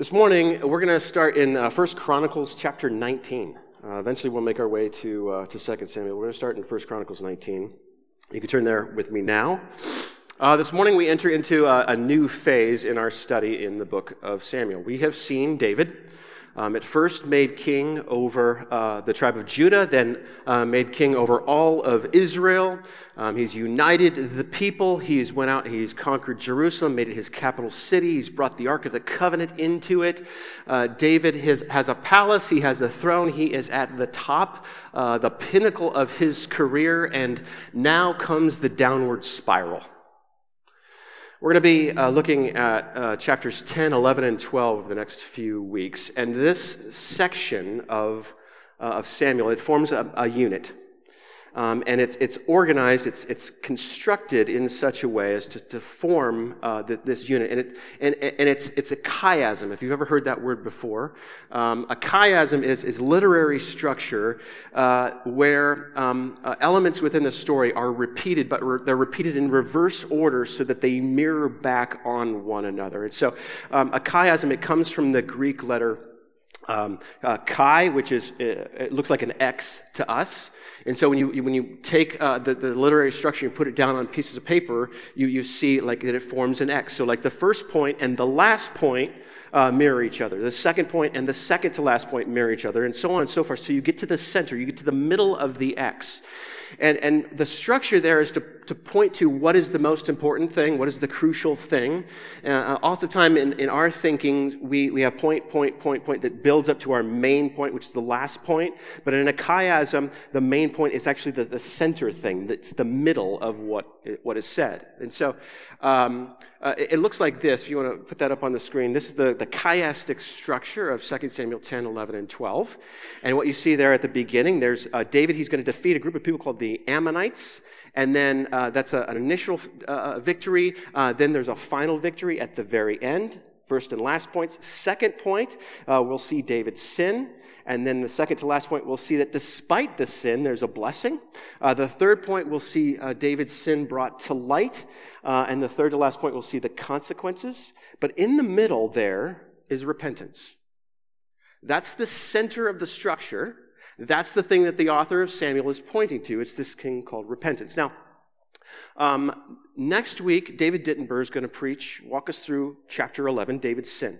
This morning, we're going to start in uh, 1 Chronicles chapter 19. Uh, eventually, we'll make our way to, uh, to 2 Samuel. We're going to start in 1 Chronicles 19. You can turn there with me now. Uh, this morning, we enter into a, a new phase in our study in the book of Samuel. We have seen David um, at first made king over uh, the tribe of Judah, then uh, made king over all of Israel. Um, he's united the people. He's went out. He's conquered Jerusalem, made it his capital city. He's brought the Ark of the Covenant into it. Uh, David has, has, a palace. He has a throne. He is at the top, uh, the pinnacle of his career, and now comes the downward spiral. We're going to be uh, looking at uh, chapters 10, 11, and 12 over the next few weeks. And this section of, uh, of Samuel, it forms a, a unit. Um, and it's, it's organized, it's, it's constructed in such a way as to, to form uh, the, this unit. And, it, and, and it's, it's a chiasm, if you've ever heard that word before. Um, a chiasm is, is literary structure uh, where um, uh, elements within the story are repeated, but re- they're repeated in reverse order so that they mirror back on one another. And so um, a chiasm, it comes from the Greek letter um, uh, chi, which is, uh, it looks like an X to us. And so when you, when you take uh, the, the literary structure and put it down on pieces of paper, you, you see like that it forms an X. So like the first point and the last point uh, mirror each other. The second point and the second to last point mirror each other, and so on and so forth. So you get to the center, you get to the middle of the X. And, and the structure there is to, to point to what is the most important thing, what is the crucial thing. Uh, all the time in, in our thinking, we, we have point, point, point, point that builds up to our main point, which is the last point. But in a chiasm, the main point is actually the, the center thing, that's the middle of what, what is said. And so um, uh, it, looks like this. If you want to put that up on the screen, this is the, the chiastic structure of 2 Samuel 10, 11, and 12. And what you see there at the beginning, there's uh, David, he's going to defeat a group of people called the Ammonites. And then uh, that's a, an initial uh, victory. Uh, then there's a final victory at the very end. First and last points. Second point, uh, we'll see David's sin. And then the second to last point, we'll see that despite the sin, there's a blessing. Uh, the third point, we'll see uh, David's sin brought to light. Uh, and the third to last point, we'll see the consequences. But in the middle there is repentance. That's the center of the structure. That's the thing that the author of Samuel is pointing to. It's this king called repentance. Now, um, next week, David Dittenber is going to preach, walk us through chapter 11, David's sin.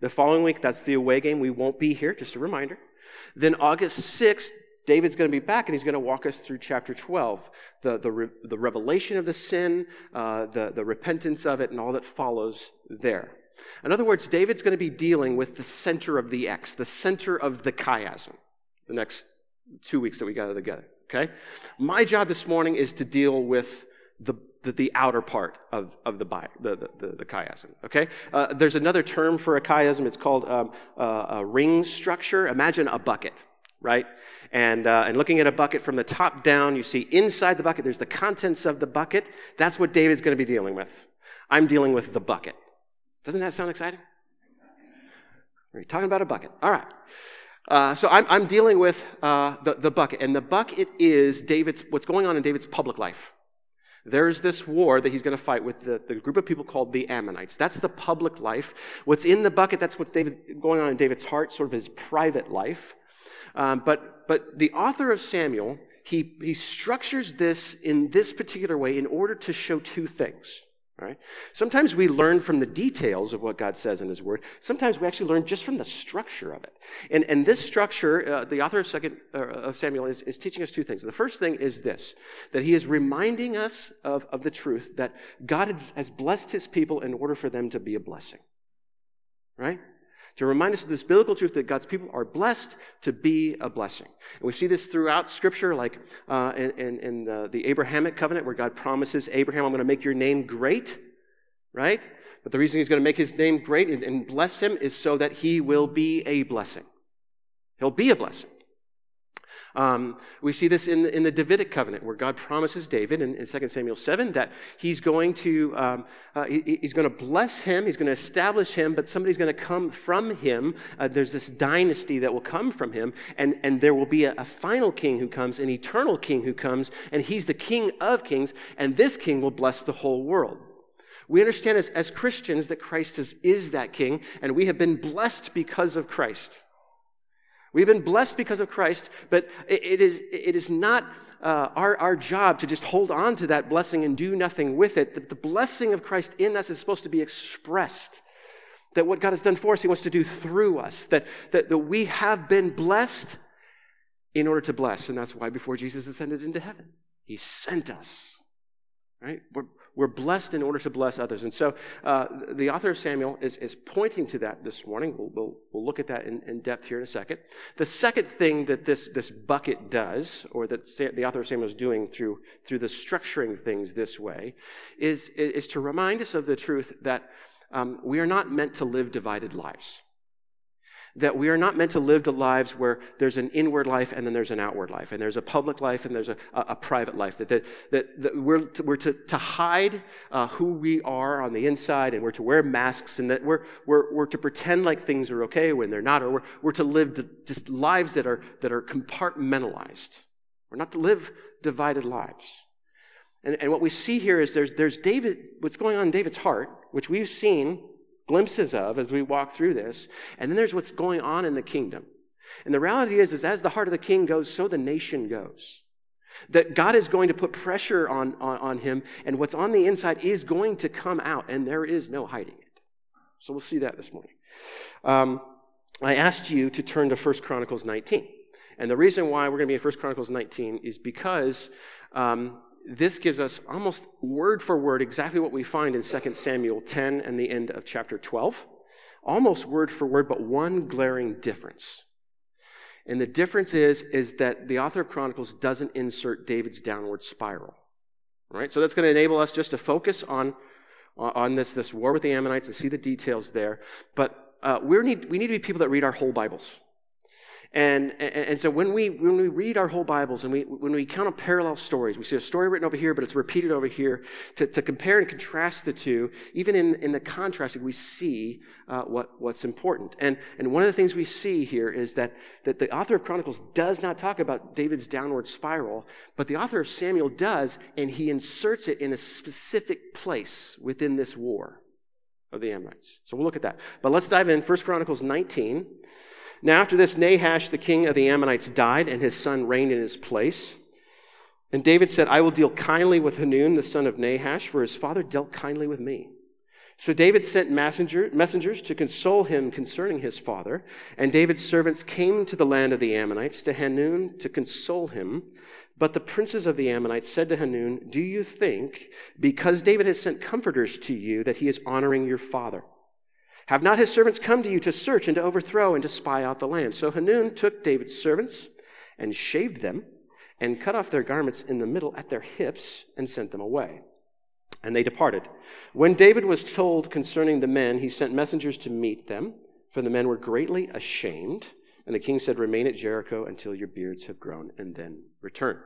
The following week, that's the away game. We won't be here, just a reminder. Then August 6th, David's going to be back and he's going to walk us through chapter 12, the, the, re, the revelation of the sin, uh, the, the repentance of it, and all that follows there. In other words, David's going to be dealing with the center of the X, the center of the chiasm the next two weeks that we gather together. Okay? My job this morning is to deal with the, the, the outer part of, of the, bi, the, the, the, the chiasm. Okay? Uh, there's another term for a chiasm. It's called um, uh, a ring structure. Imagine a bucket, right? And, uh, and looking at a bucket from the top down, you see inside the bucket, there's the contents of the bucket. That's what David's going to be dealing with. I'm dealing with the bucket. Doesn't that sound exciting? We're talking about a bucket. All right. Uh, so I'm, I'm, dealing with uh, the, the bucket, and the bucket is David's, what's going on in David's public life. There's this war that he's going to fight with the, the, group of people called the Ammonites. That's the public life. What's in the bucket, that's what's David, going on in David's heart, sort of his private life. Um, but, but the author of Samuel, he, he structures this in this particular way in order to show two things. Right? Sometimes we learn from the details of what God says in His Word. Sometimes we actually learn just from the structure of it. And, and this structure, uh, the author of, second, uh, of Samuel is, is teaching us two things. The first thing is this that he is reminding us of, of the truth that God has blessed His people in order for them to be a blessing. Right? To remind us of this biblical truth that God's people are blessed to be a blessing. And we see this throughout Scripture, like uh, in, in the, the Abrahamic covenant, where God promises Abraham, I'm going to make your name great, right? But the reason he's going to make his name great and, and bless him is so that he will be a blessing. He'll be a blessing. Um, we see this in the, in the Davidic covenant, where God promises David in, in 2 Samuel 7 that he's going to um, uh, he, he's going to bless him, he's going to establish him, but somebody's going to come from him. Uh, there's this dynasty that will come from him, and, and there will be a, a final king who comes, an eternal king who comes, and he's the king of kings, and this king will bless the whole world. We understand as, as Christians that Christ is, is that king, and we have been blessed because of Christ. We've been blessed because of Christ, but it, is, it is not uh, our, our job to just hold on to that blessing and do nothing with it. The, the blessing of Christ in us is supposed to be expressed. That what God has done for us, He wants to do through us. That, that, that we have been blessed in order to bless. And that's why before Jesus ascended into heaven, He sent us. Right? We're, we're blessed in order to bless others. And so uh, the author of Samuel is, is pointing to that this morning. We'll, we'll, we'll look at that in, in, depth here in a second. The second thing that this, this bucket does, or that the author of Samuel is doing through, through the structuring things this way, is, is to remind us of the truth that um, we are not meant to live divided lives that we are not meant to live the lives where there's an inward life and then there's an outward life, and there's a public life and there's a, a, a private life. That, that, that, that we're, to, we're to, to hide uh, who we are on the inside, and we're to wear masks, and that we're, we're, we're to pretend like things are okay when they're not, or we're, we're to live just lives that are, that are compartmentalized. We're not to live divided lives. And, and what we see here is there's, there's David, what's going on in David's heart, which we've seen glimpses of as we walk through this. And then there's what's going on in the kingdom. And the reality is, is as the heart of the king goes, so the nation goes. That God is going to put pressure on, on, on him, and what's on the inside is going to come out, and there is no hiding it. So we'll see that this morning. Um, I asked you to turn to 1 Chronicles 19. And the reason why we're going to be in 1 Chronicles 19 is because um, this gives us almost word for word exactly what we find in 2 Samuel 10 and the end of chapter 12. Almost word for word, but one glaring difference. And the difference is, is that the author of Chronicles doesn't insert David's downward spiral. Right? So that's going to enable us just to focus on, on this, this war with the Ammonites and see the details there. But uh, we need, we need to be people that read our whole Bibles. And, and, and, so when we, when we read our whole Bibles and we, when we count up parallel stories, we see a story written over here, but it's repeated over here, to, to compare and contrast the two, even in, in the contrasting, we see uh, what, what's important. And, and one of the things we see here is that, that the author of Chronicles does not talk about David's downward spiral, but the author of Samuel does, and he inserts it in a specific place within this war of the Ammonites. So we'll look at that. But let's dive in. 1 Chronicles 19. Now, after this, Nahash, the king of the Ammonites, died, and his son reigned in his place. And David said, I will deal kindly with Hanun, the son of Nahash, for his father dealt kindly with me. So David sent messenger, messengers to console him concerning his father. And David's servants came to the land of the Ammonites, to Hanun, to console him. But the princes of the Ammonites said to Hanun, Do you think, because David has sent comforters to you, that he is honoring your father? Have not his servants come to you to search and to overthrow and to spy out the land? So Hanun took David's servants and shaved them and cut off their garments in the middle at their hips and sent them away. And they departed. When David was told concerning the men, he sent messengers to meet them, for the men were greatly ashamed. And the king said, Remain at Jericho until your beards have grown, and then return.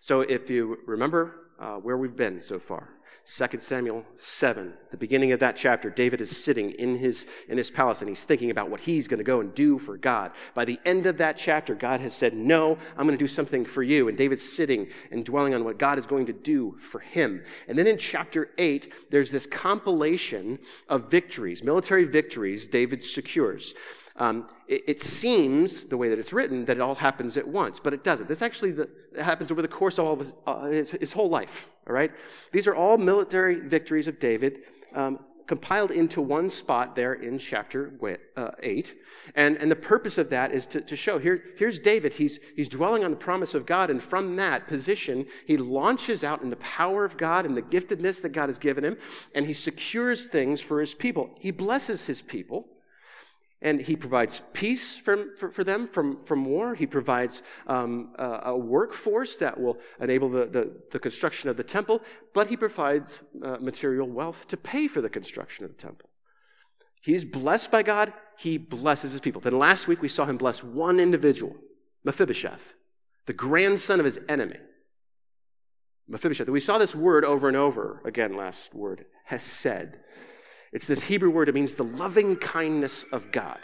So if you remember uh, where we've been so far, 2 Samuel 7, the beginning of that chapter, David is sitting in his, in his palace and he's thinking about what he's going to go and do for God. By the end of that chapter, God has said, No, I'm going to do something for you. And David's sitting and dwelling on what God is going to do for him. And then in chapter 8, there's this compilation of victories, military victories David secures. Um, it, it, seems, the way that it's written, that it all happens at once, but it doesn't. This actually the, happens over the course of his, uh, his, his, whole life, all right? These are all military victories of David. Um, compiled into one spot there in chapter uh, 8. And, and the purpose of that is to, to show here, here's David. He's, he's dwelling on the promise of God, and from that position, he launches out in the power of God and the giftedness that God has given him, and he secures things for his people. He blesses his people and he provides peace from, for, for them from, from war. He provides um, a, a, workforce that will enable the, the, the, construction of the temple, but he provides uh, material wealth to pay for the construction of the temple. He's blessed by God, he blesses his people. Then last week we saw him bless one individual, Mephibosheth, the grandson of his enemy. Mephibosheth. We saw this word over and over again last word, hesed. It's this Hebrew word, it means the loving kindness of God.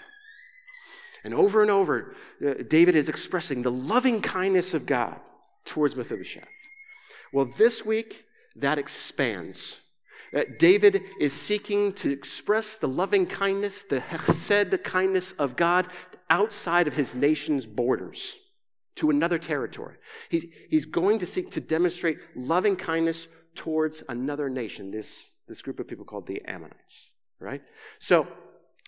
And over and over, uh, David is expressing the loving kindness of God towards Mephibosheth. Well, this week, that expands. Uh, David is seeking to express the loving kindness, the chesed, kindness of God outside of his nation's borders to another territory. He's, he's going to seek to demonstrate loving kindness towards another nation, this, this group of people called the Ammonites, right? So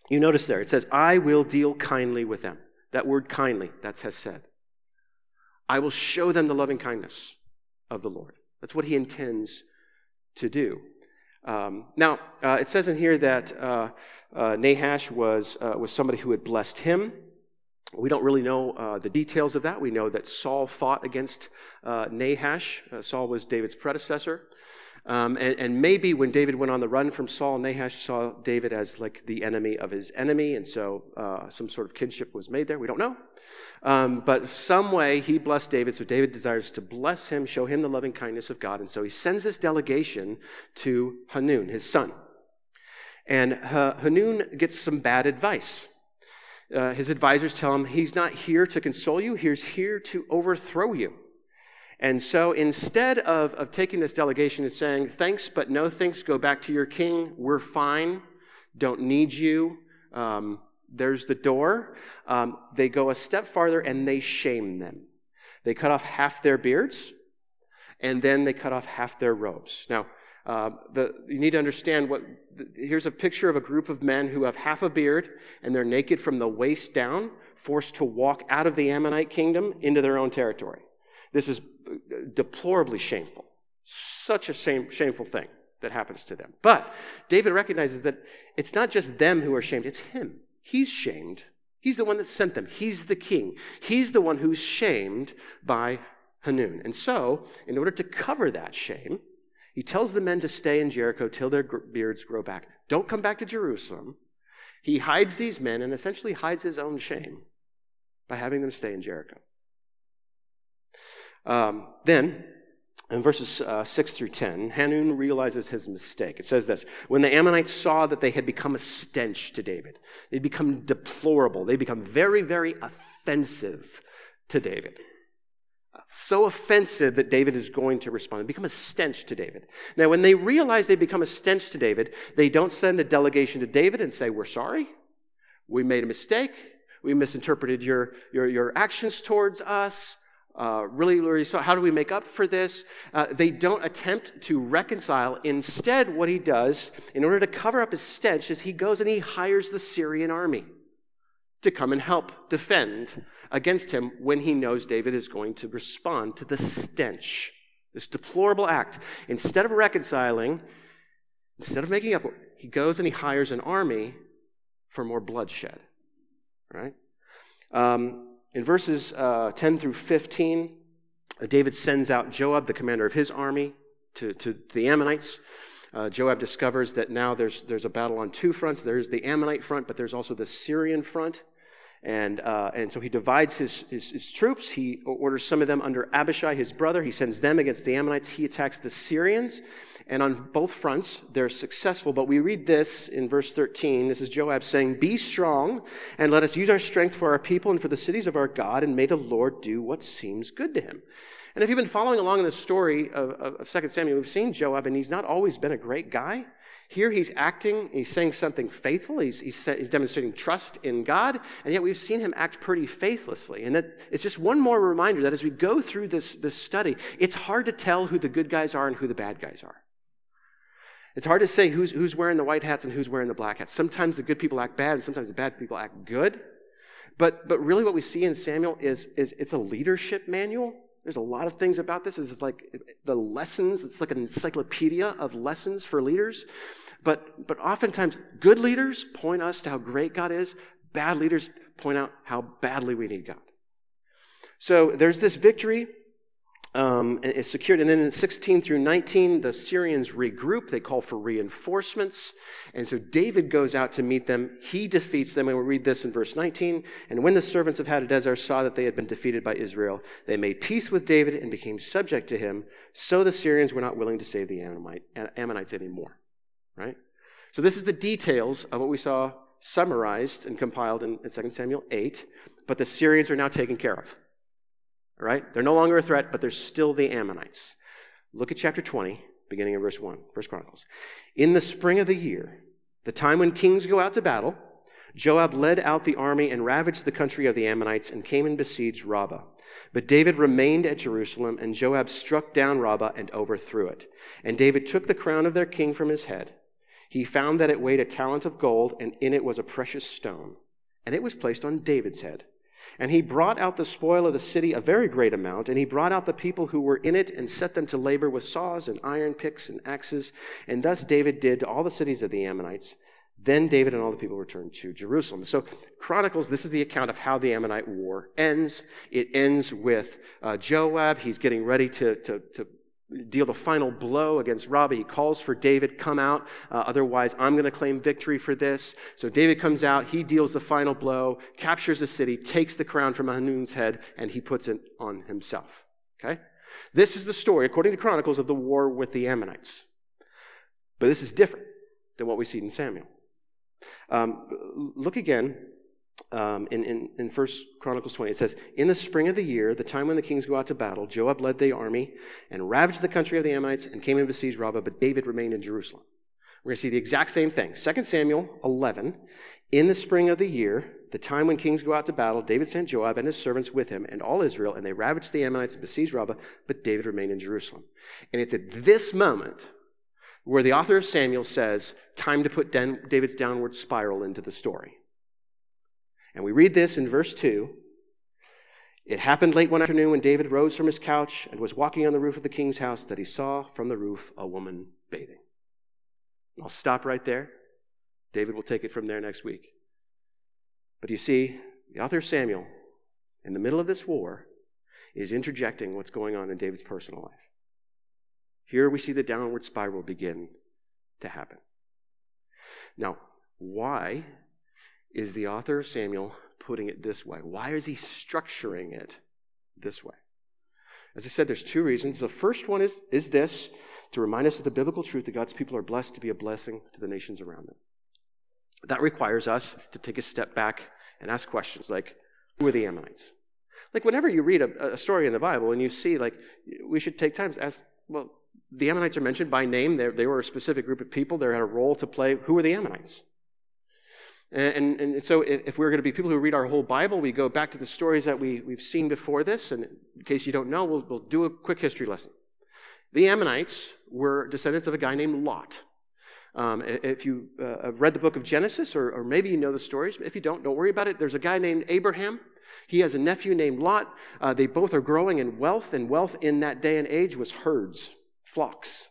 you notice there, it says, I will deal kindly with them. That word kindly, that's Hesed. I will show them the loving kindness of the Lord. That's what he intends to do. Um, now, uh, it says in here that uh, uh, Nahash was, uh, was somebody who had blessed him. We don't really know uh, the details of that. We know that Saul fought against uh, Nahash. Saul was David's predecessor. Um, and, and, maybe when David went on the run from Saul, Nahash saw David as like the enemy of his enemy, and so uh, some sort of kinship was made there. We don't know. Um, but some way he blessed David, so David desires to bless him, show him the loving kindness of God, and so he sends this delegation to Hanun, his son. And Hanun gets some bad advice. Uh, his advisors tell him he's not here to console you, he's here to overthrow you. And so instead of, of taking this delegation and saying, thanks, but no thanks, go back to your king, we're fine, don't need you, um, there's the door, um, they go a step farther and they shame them. They cut off half their beards, and then they cut off half their robes. Now, uh, the, you need to understand what the, here's a picture of a group of men who have half a beard and they're naked from the waist down, forced to walk out of the Ammonite kingdom into their own territory. This is uh, deplorably shameful. Such a shame, shameful thing that happens to them. But David recognizes that it's not just them who are shamed, it's him. He's shamed. He's the one that sent them. He's the king. He's the one who's shamed by Hanun. And so, in order to cover that shame, he tells the men to stay in Jericho till their beards grow back. Don't come back to Jerusalem. He hides these men and essentially hides his own shame by having them stay in Jericho. Um, then, in verses uh, 6 through 10, Hanun realizes his mistake. It says this When the Ammonites saw that they had become a stench to David, they'd become deplorable, they become very, very offensive to David. So offensive that David is going to respond. They become a stench to David. Now, when they realize they become a stench to David, they don't send a delegation to David and say, We're sorry. We made a mistake. We misinterpreted your, your, your actions towards us uh, really, really, so how do we make up for this? Uh, they don't attempt to reconcile. Instead, what he does, in order to cover up his stench, is he goes and he hires the Syrian army to come and help defend against him when he knows David is going to respond to the stench, this deplorable act. Instead of reconciling, instead of making up, he goes and he hires an army for more bloodshed. Right? Um, in verses uh, 10 through 15, uh, David sends out Joab, the commander of his army, to, to the Ammonites. Uh, Joab discovers that now there's, there's a battle on two fronts. There's the Ammonite front, but there's also the Syrian front. And, uh, and so he divides his, his, his, troops. He orders some of them under Abishai, his brother. He sends them against the Ammonites. He attacks the Syrians. And on both fronts, they're successful. But we read this in verse 13. This is Joab saying, Be strong, and let us use our strength for our people and for the cities of our God, and may the Lord do what seems good to him. And if you've been following along in the story of, of, of 2 Samuel, we've seen Joab, and he's not always been a great guy. Here he's acting, he's saying something faithful, he's, he's, he's, demonstrating trust in God, and yet we've seen him act pretty faithlessly. And that it's just one more reminder that as we go through this, this study, it's hard to tell who the good guys are and who the bad guys are. It's hard to say who's, who's wearing the white hats and who's wearing the black hats. Sometimes the good people act bad, and sometimes the bad people act good. But, but really, what we see in Samuel is, is it's a leadership manual there's a lot of things about this. It's like the lessons, it's like an encyclopedia of lessons for leaders. But, but oftentimes, good leaders point us to how great God is, bad leaders point out how badly we need God. So there's this victory um, is secured. And then in 16 through 19, the Syrians regroup. They call for reinforcements. And so David goes out to meet them. He defeats them. And we read this in verse 19. And when the servants of Hadadezer saw that they had been defeated by Israel, they made peace with David and became subject to him. So the Syrians were not willing to save the Ammonites anymore. Right? So this is the details of what we saw summarized and compiled in 2 Samuel 8. But the Syrians are now taken care of right? They're no longer a threat, but they're still the Ammonites. Look at chapter 20 beginning in verse 1, First Chronicles. In the spring of the year, the time when kings go out to battle, Joab led out the army and ravaged the country of the Ammonites and came and besieged Rabbah. But David remained at Jerusalem, and Joab struck down Rabbah and overthrew it. And David took the crown of their king from his head. He found that it weighed a talent of gold, and in it was a precious stone. And it was placed on David's head. And he brought out the spoil of the city, a very great amount, and he brought out the people who were in it and set them to labor with saws and iron picks and axes. And thus David did to all the cities of the Ammonites. Then David and all the people returned to Jerusalem. So, Chronicles, this is the account of how the Ammonite war ends. It ends with uh, Joab. He's getting ready to, to, to deal the final blow against Rabbah. He calls for David, come out, uh, otherwise I'm going to claim victory for this. So David comes out, he deals the final blow, captures the city, takes the crown from Hanun's head, and he puts it on himself. Okay? This is the story, according to Chronicles, of the war with the Ammonites. But this is different than what we see in Samuel. Um, look again um, in, in, in 1 Chronicles 20, it says, In the spring of the year, the time when the kings go out to battle, Joab led the army and ravaged the country of the Ammonites and came and besieged Rabbah, but David remained in Jerusalem. We're going to see the exact same thing. 2 Samuel 11, in the spring of the year, the time when kings go out to battle, David sent Joab and his servants with him and all Israel, and they ravaged the Ammonites and besieged Rabbah, but David remained in Jerusalem. And it's at this moment where the author of Samuel says, time to put David's downward spiral into the story. And we read this in verse 2. It happened late one afternoon when David rose from his couch and was walking on the roof of the king's house that he saw from the roof a woman bathing. I'll stop right there. David will take it from there next week. But you see, the author Samuel, in the middle of this war, is interjecting what's going on in David's personal life. Here we see the downward spiral begin to happen. Now, why is the author of Samuel putting it this way? Why is he structuring it this way? As I said, there's two reasons. The first one is, is this to remind us of the biblical truth that God's people are blessed to be a blessing to the nations around them. That requires us to take a step back and ask questions like, who are the Ammonites? Like, whenever you read a, a story in the Bible and you see, like, we should take time to ask, well, the Ammonites are mentioned by name. They're, they were a specific group of people. They had a role to play. Who are the Ammonites? And, and, so, if we're going to be people who read our whole Bible, we go back to the stories that we, we've seen before this. And in case you don't know, we'll, we'll do a quick history lesson. The Ammonites were descendants of a guy named Lot. Um, if you uh, read the book of Genesis, or, or maybe you know the stories, if you don't, don't worry about it. There's a guy named Abraham. He has a nephew named Lot. Uh, they both are growing in wealth, and wealth in that day and age was herds, flocks.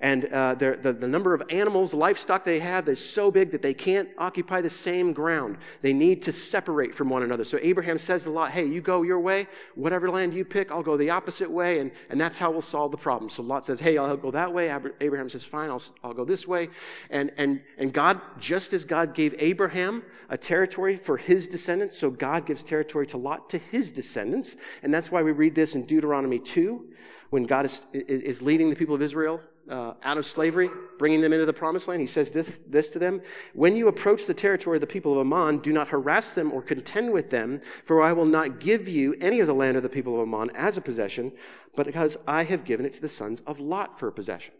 And uh, the, the number of animals, livestock they have is so big that they can't occupy the same ground. They need to separate from one another. So Abraham says to Lot, Hey, you go your way. Whatever land you pick, I'll go the opposite way. And, and that's how we'll solve the problem. So Lot says, Hey, I'll go that way. Abraham says, Fine, I'll, I'll go this way. And, and, and God, just as God gave Abraham a territory for his descendants, so God gives territory to Lot to his descendants. And that's why we read this in Deuteronomy 2 when God is, is leading the people of Israel uh, out of slavery, bringing them into the promised land, he says this, this to them When you approach the territory of the people of Ammon, do not harass them or contend with them, for I will not give you any of the land of the people of Ammon as a possession, but because I have given it to the sons of Lot for a possession.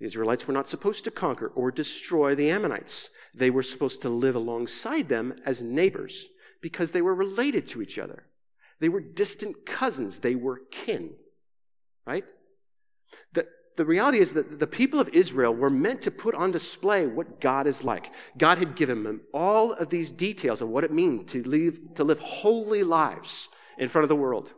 The Israelites were not supposed to conquer or destroy the Ammonites. They were supposed to live alongside them as neighbors because they were related to each other. They were distant cousins, they were kin, right? The reality is that the people of Israel were meant to put on display what God is like. God had given them all of these details of what it means to live, to live holy lives in front of the world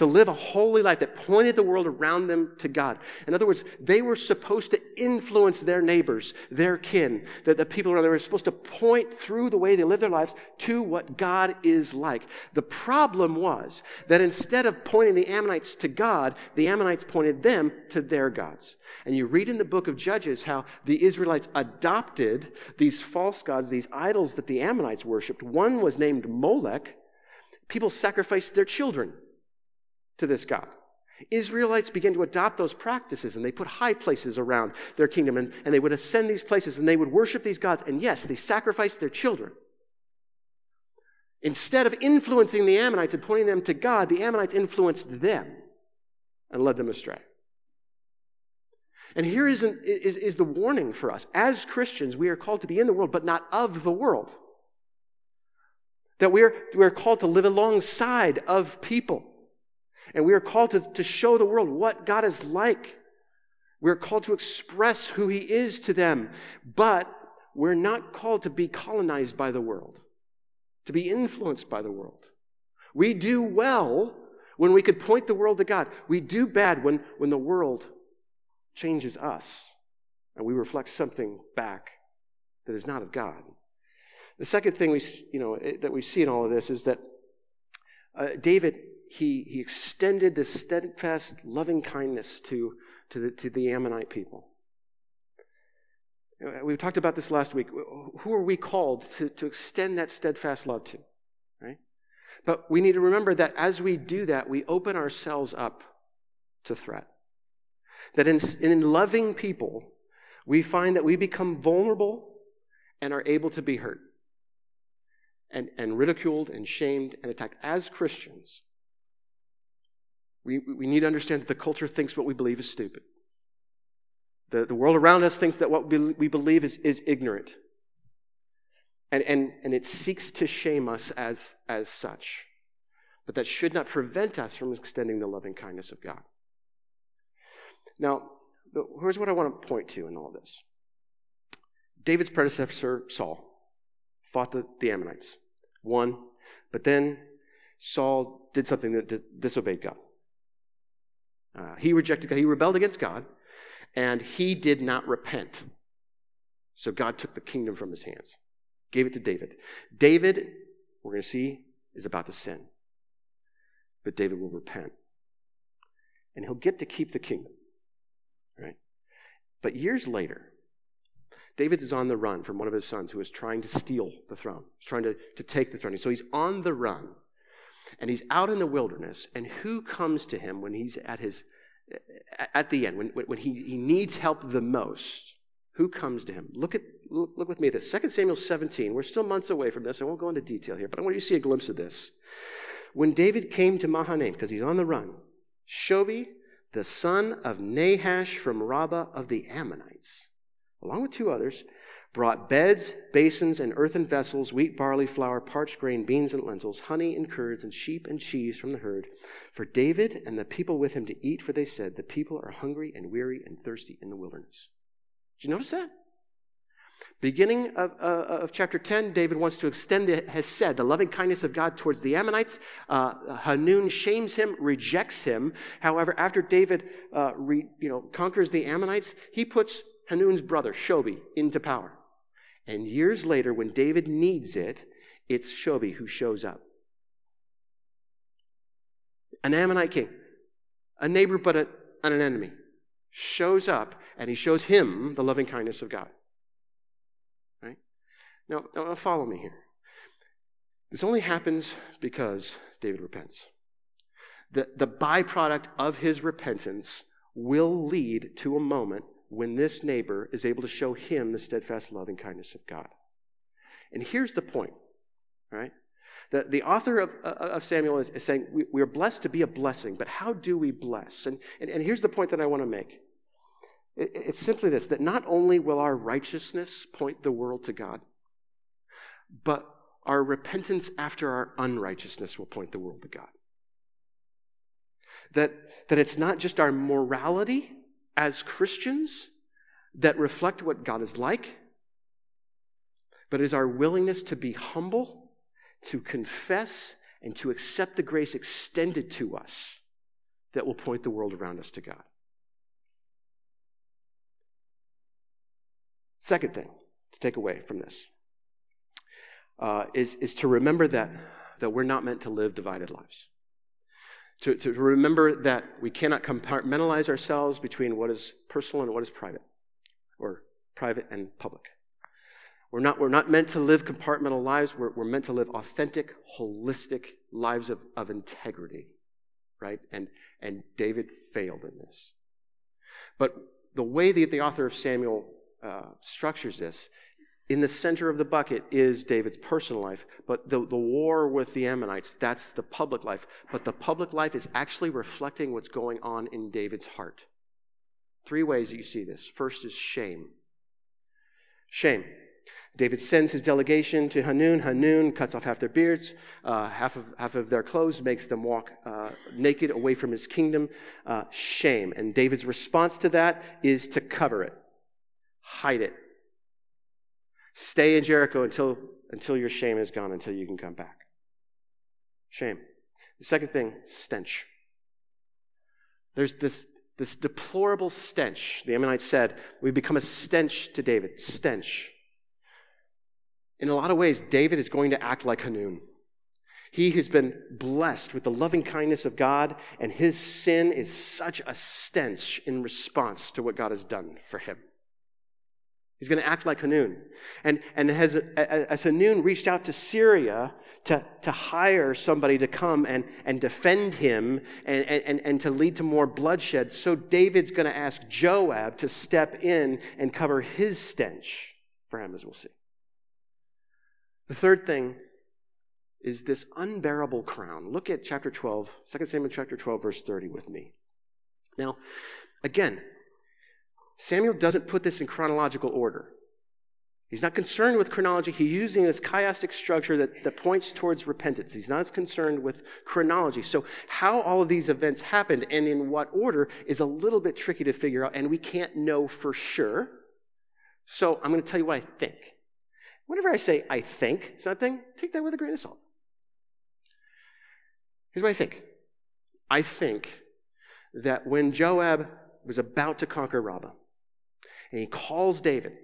to live a holy life that pointed the world around them to God. In other words, they were supposed to influence their neighbors, their kin, that the people around them were supposed to point through the way they live their lives to what God is like. The problem was that instead of pointing the Ammonites to God, the Ammonites pointed them to their gods. And you read in the book of Judges how the Israelites adopted these false gods, these idols that the Ammonites worshiped. One was named Molech. People sacrificed their children to this God. Israelites began to adopt those practices and they put high places around their kingdom and, and they would ascend these places and they would worship these gods. And yes, they sacrificed their children. Instead of influencing the Ammonites and pointing them to God, the Ammonites influenced them and led them astray. And here is, an, is, is the warning for us. As Christians, we are called to be in the world, but not of the world. That we are, we are called to live alongside of people. And we are called to, to show the world what God is like. We're called to express who He is to them. But we're not called to be colonized by the world, to be influenced by the world. We do well when we could point the world to God. We do bad when, when the world changes us and we reflect something back that is not of God. The second thing we, you know, that we see in all of this is that uh, David, he, he extended this steadfast loving kindness to, to, the, to the Ammonite people. Uh, we talked about this last week. Who are we called to, to extend that steadfast love to? Right? But we need to remember that as we do that, we open ourselves up to threat. That in, in loving people, we find that we become vulnerable and are able to be hurt and, and ridiculed and shamed and attacked. As Christians, we, we need to understand that the culture thinks what we believe is stupid. The, the world around us thinks that what we, believe is, is ignorant. And, and, and it seeks to shame us as, as such. But that should not prevent us from extending the loving kindness of God. Now, here's what I want to point to in all this David's predecessor, Saul, fought the, the Ammonites, won, but then Saul did something that disobeyed God. Uh, he rejected God, he rebelled against God, and he did not repent. So God took the kingdom from his hands, gave it to David. David, we're going to see, is about to sin, but David will repent, and he'll get to keep the kingdom. Right? But years later, David is on the run from one of his sons who is trying to steal the throne. He's trying to, to take the throne. So he's on the run. And he's out in the wilderness. And who comes to him when he's at his at the end, when, when he, he needs help the most? Who comes to him? Look at look, look with me at this. 2 Samuel 17. We're still months away from this. I won't go into detail here, but I want you to see a glimpse of this. When David came to Mahanaim, because he's on the run, Shobi the son of Nahash from Rabbah of the Ammonites, along with two others, brought beds, basins, and earthen vessels, wheat, barley, flour, parched grain, beans, and lentils, honey and curds, and sheep and cheese from the herd, for David and the people with him to eat, for they said, The people are hungry and weary and thirsty in the wilderness. Did you notice that? Beginning of, uh, of chapter 10, David wants to extend, the, hesed, the loving kindness of God towards the Ammonites. Uh, Hanun shames him, rejects him. However, after David uh, re, you know, conquers the Ammonites, he puts Hanun's brother, Shobi, into power. And years later, when David needs it, it's Shobi who shows up. An Ammonite king, a neighbor but a, an enemy, shows up and he shows him the loving kindness of God. Now, now uh, follow me here. This only happens because David repents. The, the byproduct of his repentance will lead to a moment when this neighbor is able to show him the steadfast love and kindness of God. And here's the point, right? The, the author of, uh, of Samuel is, is saying we, we, are blessed to be a blessing, but how do we bless? And, and, and here's the point that I want to make. It, it's simply this that not only will our righteousness point the world to God, but our repentance after our unrighteousness will point the world to God. That, that it's not just our morality as Christians that reflect what God is like, but is our willingness to be humble, to confess, and to accept the grace extended to us that will point the world around us to God. Second thing to take away from this uh, is, is to remember that, that we're not meant to live divided lives. To, to remember that we cannot compartmentalize ourselves between what is personal and what is private, or private and public. We're not, we're not meant to live compartmental lives. We're, we're meant to live authentic, holistic lives of, of integrity, right? And, and David failed in this. But the way that the author of Samuel uh, structures this in the center of the bucket is David's personal life, but the, the war with the Ammonites, that's the public life. But the public life is actually reflecting what's going on in David's heart. Three ways that you see this. First is shame. Shame. David sends his delegation to Hanun. Hanun cuts off half their beards, uh, half, of, half of their clothes, makes them walk uh, naked away from his kingdom. Uh, shame. And David's response to that is to cover it, hide it. Stay in Jericho until, until your shame is gone, until you can come back. Shame. The second thing, stench. There's this, this deplorable stench. The Ammonites said, We become a stench to David. Stench. In a lot of ways, David is going to act like Hanun. He has been blessed with the loving kindness of God, and his sin is such a stench in response to what God has done for him. He's going to act like Hanun. And, and as, as Hanun reached out to Syria to, to hire somebody to come and, and defend him and, and, and to lead to more bloodshed, so David's going to ask Joab to step in and cover his stench for him, as we'll see. The third thing is this unbearable crown. Look at chapter 12, 2 Samuel chapter 12, verse 30 with me. Now, again, Samuel doesn't put this in chronological order. He's not concerned with chronology. He's using this chiastic structure that, that points towards repentance. He's not as concerned with chronology. So, how all of these events happened and in what order is a little bit tricky to figure out, and we can't know for sure. So, I'm going to tell you what I think. Whenever I say I think something, take that with a grain of salt. Here's what I think I think that when Joab was about to conquer Rabbah, and he calls David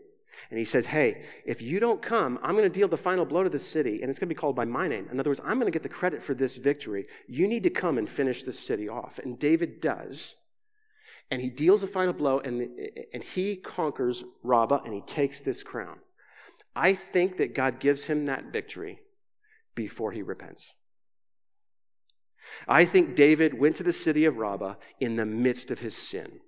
and he says, Hey, if you don't come, I'm going to deal the final blow to the city, and it's going to be called by my name. In other words, I'm going to get the credit for this victory. You need to come and finish this city off. And David does. And he deals the final blow, and, and he conquers Rabbah, and he takes this crown. I think that God gives him that victory before he repents. I think David went to the city of Rabbah in the midst of his sin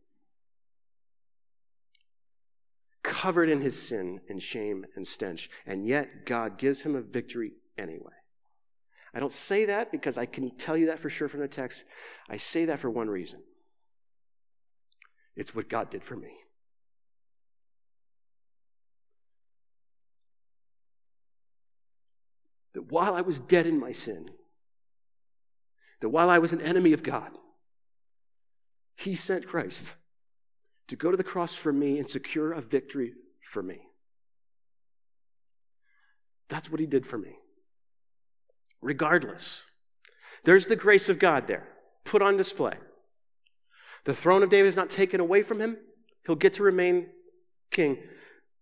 covered in his sin and shame and stench. And yet, God gives him a victory anyway. I don't say that because I can tell you that for sure from the text. I say that for one reason it's what God did for me. That while I was dead in my sin, that while I was an enemy of God, He sent Christ to go to the cross for me and secure a victory for me. That's what he did for me. Regardless, there's the grace of God there, put on display. The throne of David is not taken away from him, he'll get to remain king,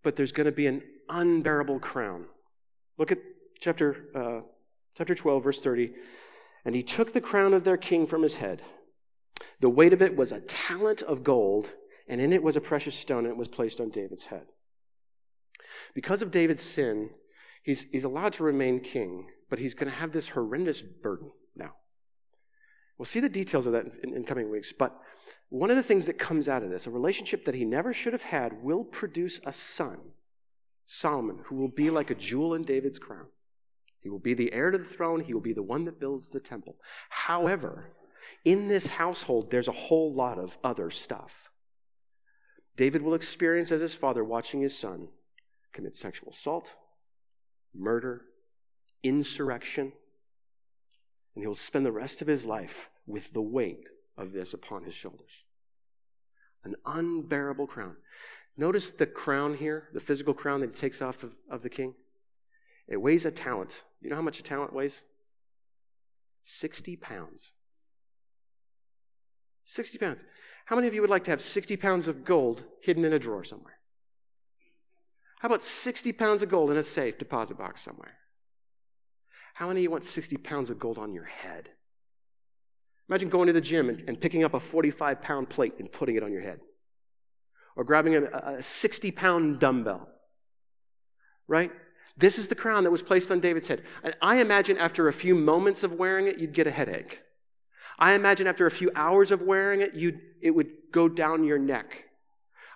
but there's going to be an unbearable crown. Look at chapter, uh, chapter 12, verse 30. And he took the crown of their king from his head. The weight of it was a talent of gold and in it was a precious stone, and it was placed on David's head. Because of David's sin, he's, he's allowed to remain king, but he's going to have this horrendous burden now. We'll see the details of that in, in coming weeks, but one of the things that comes out of this, a relationship that he never should have had, will produce a son, Solomon, who will be like a jewel in David's crown. He will be the heir to the throne. He will be the one that builds the temple. However, in this household, there's a whole lot of other stuff. David will experience as his father watching his son commit sexual assault, murder, insurrection, and he will spend the rest of his life with the weight of this upon his shoulders. An unbearable crown. Notice the crown here, the physical crown that he takes off of, of the king. It weighs a talent. You know how much a talent weighs? 60 pounds. 60 pounds. How many of you would like to have 60 pounds of gold hidden in a drawer somewhere? How about 60 pounds of gold in a safe deposit box somewhere? How many of you want 60 pounds of gold on your head? Imagine going to the gym and, and picking up a 45 pound plate and putting it on your head. Or grabbing a, a 60 pound dumbbell. Right? This is the crown that was placed on David's head. And I imagine after a few moments of wearing it, you'd get a headache. I imagine after a few hours of wearing it, you it would go down your neck.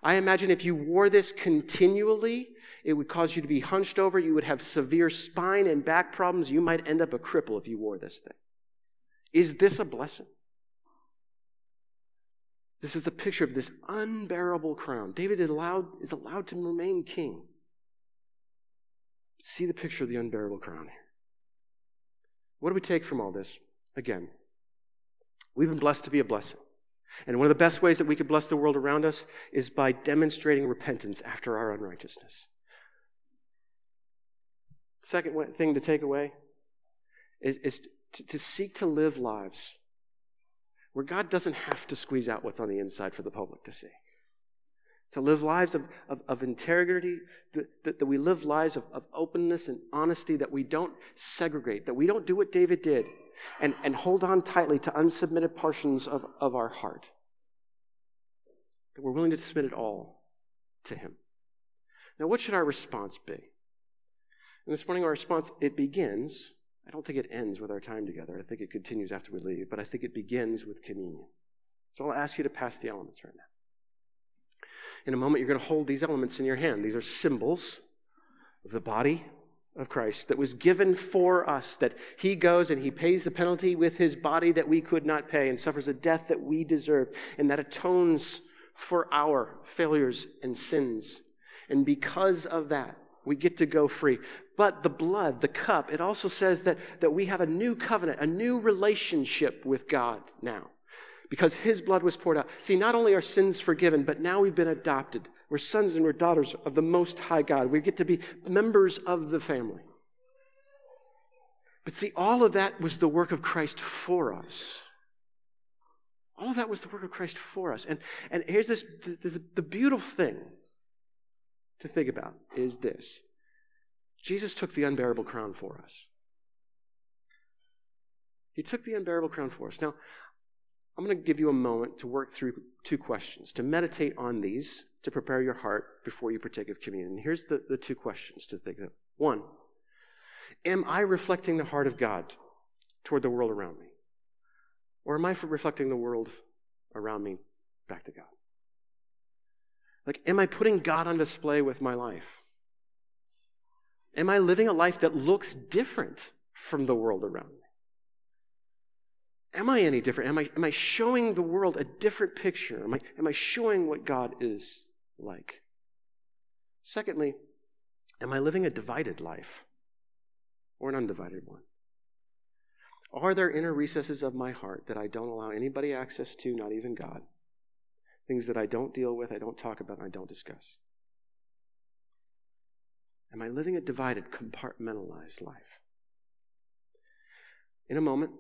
I imagine if you wore this continually, it would cause you to be hunched over. You would have severe spine and back problems. You might end up a cripple if you wore this thing. Is this a blessing? This is a picture of this unbearable crown. David is allowed, is allowed to remain king. See the picture of the unbearable crown here. What do we take from all this? Again, we've been blessed to be a blessing. And one of the best ways that we could bless the world around us is by demonstrating repentance after our unrighteousness. Second thing to take away is, is to, to seek to live lives where God doesn't have to squeeze out what's on the inside for the public to see. To live lives of, of, of integrity, that, that we live lives of, of openness and honesty, that we don't segregate, that we don't do what David did and, and hold on tightly to unsubmitted portions of, of our heart. That we're willing to submit it all to Him. Now, what should our response be? And this morning, our response, it begins I don't think it ends with our time together. I think it continues after we leave, but I think it begins with communion. So I'll ask you to pass the elements right now. In a moment, you're going to hold these elements in your hand. These are symbols of the body of Christ that was given for us, that He goes and He pays the penalty with His body that we could not pay and suffers a death that we deserve, and that atones for our failures and sins. And because of that, we get to go free. But the blood, the cup, it also says that, that we have a new covenant, a new relationship with God now because his blood was poured out. See, not only are sins forgiven, but now we've been adopted. We're sons and we're daughters of the Most High God. We get to be members of the family. But see, all of that was the work of Christ for us. All of that was the work of Christ for us. And, and here's this the, the, the beautiful thing to think about is this Jesus took the unbearable crown for us. He took the unbearable crown for us. Now, I'm going to give you a moment to work through two questions, to meditate on these, to prepare your heart before you partake of communion. And here's the, the two questions to think of. One, am I reflecting the heart of God toward the world around me? Or am I reflecting the world around me back to God? Like, am I putting God on display with my life? Am I living a life that looks different from the world around me? Am I any different? Am I, am I showing the world a different picture? Am I, am I showing what God is like? Secondly, am I living a divided life or an undivided one? Are there inner recesses of my heart that I don't allow anybody access to, not even God? Things that I don't deal with, I don't talk about, I don't discuss. Am I living a divided, compartmentalized life? In a moment,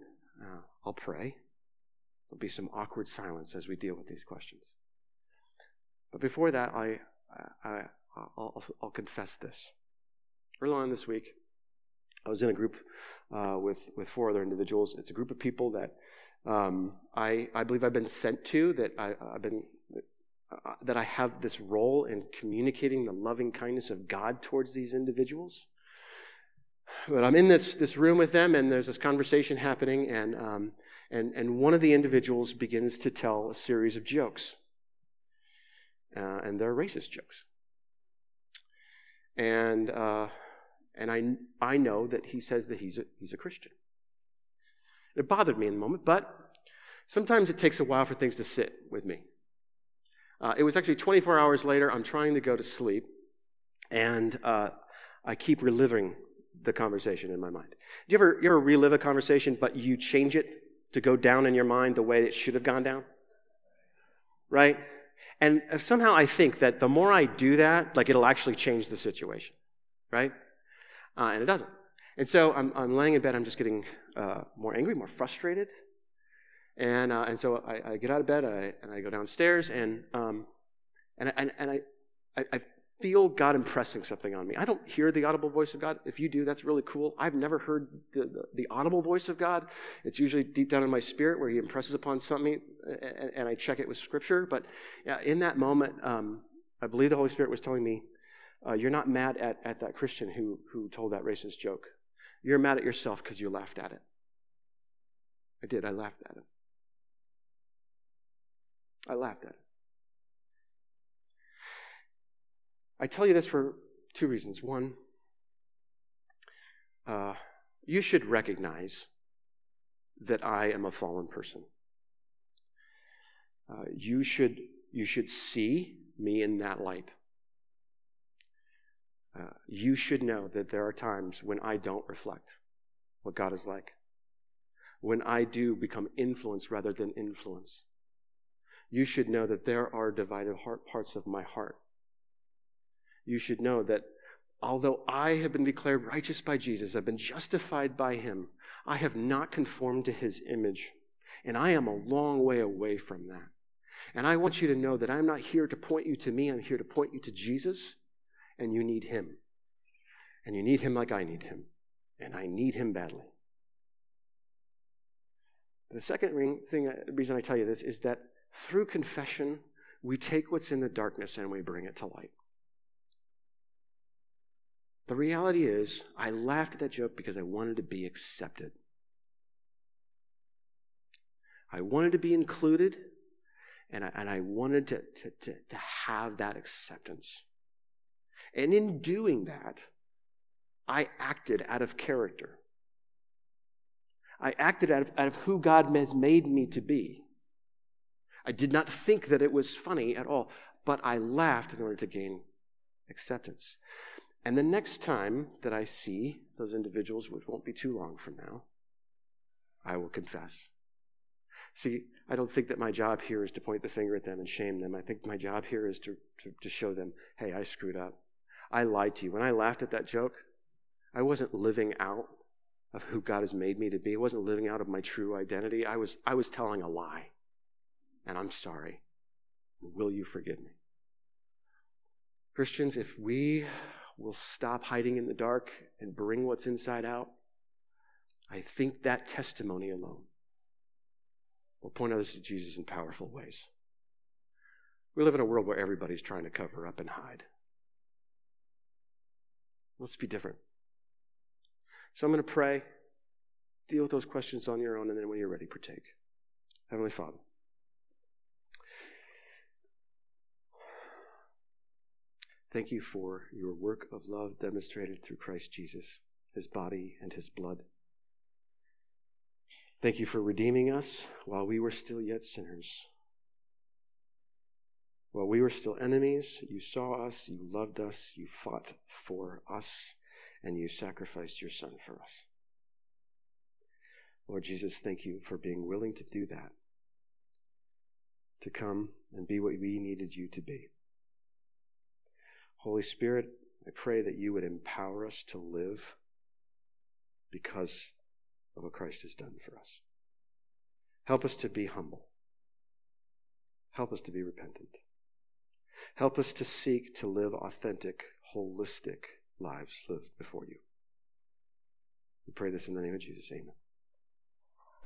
uh, I'll pray. There'll be some awkward silence as we deal with these questions. But before that, I, I, I'll, I'll confess this. Early on this week, I was in a group uh, with, with four other individuals. It's a group of people that um, I, I believe I've been sent to, that I, have been uh, that I have this role in communicating the loving kindness of God towards these individuals. But I'm in this, this room with them, and there's this conversation happening, and, um, and, and one of the individuals begins to tell a series of jokes. Uh, and they're racist jokes. And, uh, and I, I know that he says that he's a, he's a Christian. It bothered me in the moment, but sometimes it takes a while for things to sit with me. Uh, it was actually 24 hours later. I'm trying to go to sleep, and uh, I keep reliving the conversation in my mind. Do you ever, you ever relive a conversation, but you change it to go down in your mind the way it should have gone down? Right? And somehow I think that the more I do that, like it'll actually change the situation, right? Uh, and it doesn't. And so I'm, I'm laying in bed, I'm just getting uh, more angry, more frustrated. And, uh, and so I, I, get out of bed I, and I go downstairs and, um, and, and, and I, I, feel God impressing something on me. I don't hear the audible voice of God. If you do, that's really cool. I've never heard the, the, the audible voice of God. It's usually deep down in my spirit where He impresses upon something and, and I check it with Scripture. But in that moment, um, I believe the Holy Spirit was telling me, uh, You're not mad at, at that Christian who, who told that racist joke. You're mad at yourself because you laughed at it. I did. I laughed at it. I laughed at it. I tell you this for two reasons. One, uh, you should recognize that I am a fallen person. uh, you, should, you should see me in that light. Uh, you should know that there are times when I don't reflect what God is like, when I do become influence rather than influence. You should know that there are divided heart parts of my heart. You should know that although I have been declared righteous by Jesus, I've been justified by him, I have not conformed to his image. And I am a long way away from that. And I want you to know that I'm not here to point you to me, I'm here to point you to Jesus, and you need him. And you need him like I need him. And I need him badly. The second thing, uh, reason I tell you this is that through confession, we take what's in the darkness and we bring it to light. The reality is, I laughed at that joke because I wanted to be accepted. I wanted to be included, and I, and I wanted to, to, to, to have that acceptance. And in doing that, I acted out of character. I acted out of, out of who God has made me to be. I did not think that it was funny at all, but I laughed in order to gain acceptance. And the next time that I see those individuals, which won't be too long from now, I will confess. See, I don't think that my job here is to point the finger at them and shame them. I think my job here is to, to, to show them, hey, I screwed up. I lied to you. When I laughed at that joke, I wasn't living out of who God has made me to be. I wasn't living out of my true identity. I was, I was telling a lie. And I'm sorry. Will you forgive me? Christians, if we will stop hiding in the dark and bring what's inside out, I think that testimony alone will point others to Jesus in powerful ways. We live in a world where everybody's trying to cover up and hide. Let's be different. So I'm going to pray. Deal with those questions on your own, and then when you're ready, partake. Heavenly Father. Thank you for your work of love demonstrated through Christ Jesus, his body and his blood. Thank you for redeeming us while we were still yet sinners. While we were still enemies, you saw us, you loved us, you fought for us, and you sacrificed your son for us. Lord Jesus, thank you for being willing to do that, to come and be what we needed you to be. Holy Spirit, I pray that you would empower us to live because of what Christ has done for us. Help us to be humble. Help us to be repentant. Help us to seek to live authentic, holistic lives lived before you. We pray this in the name of Jesus. Amen.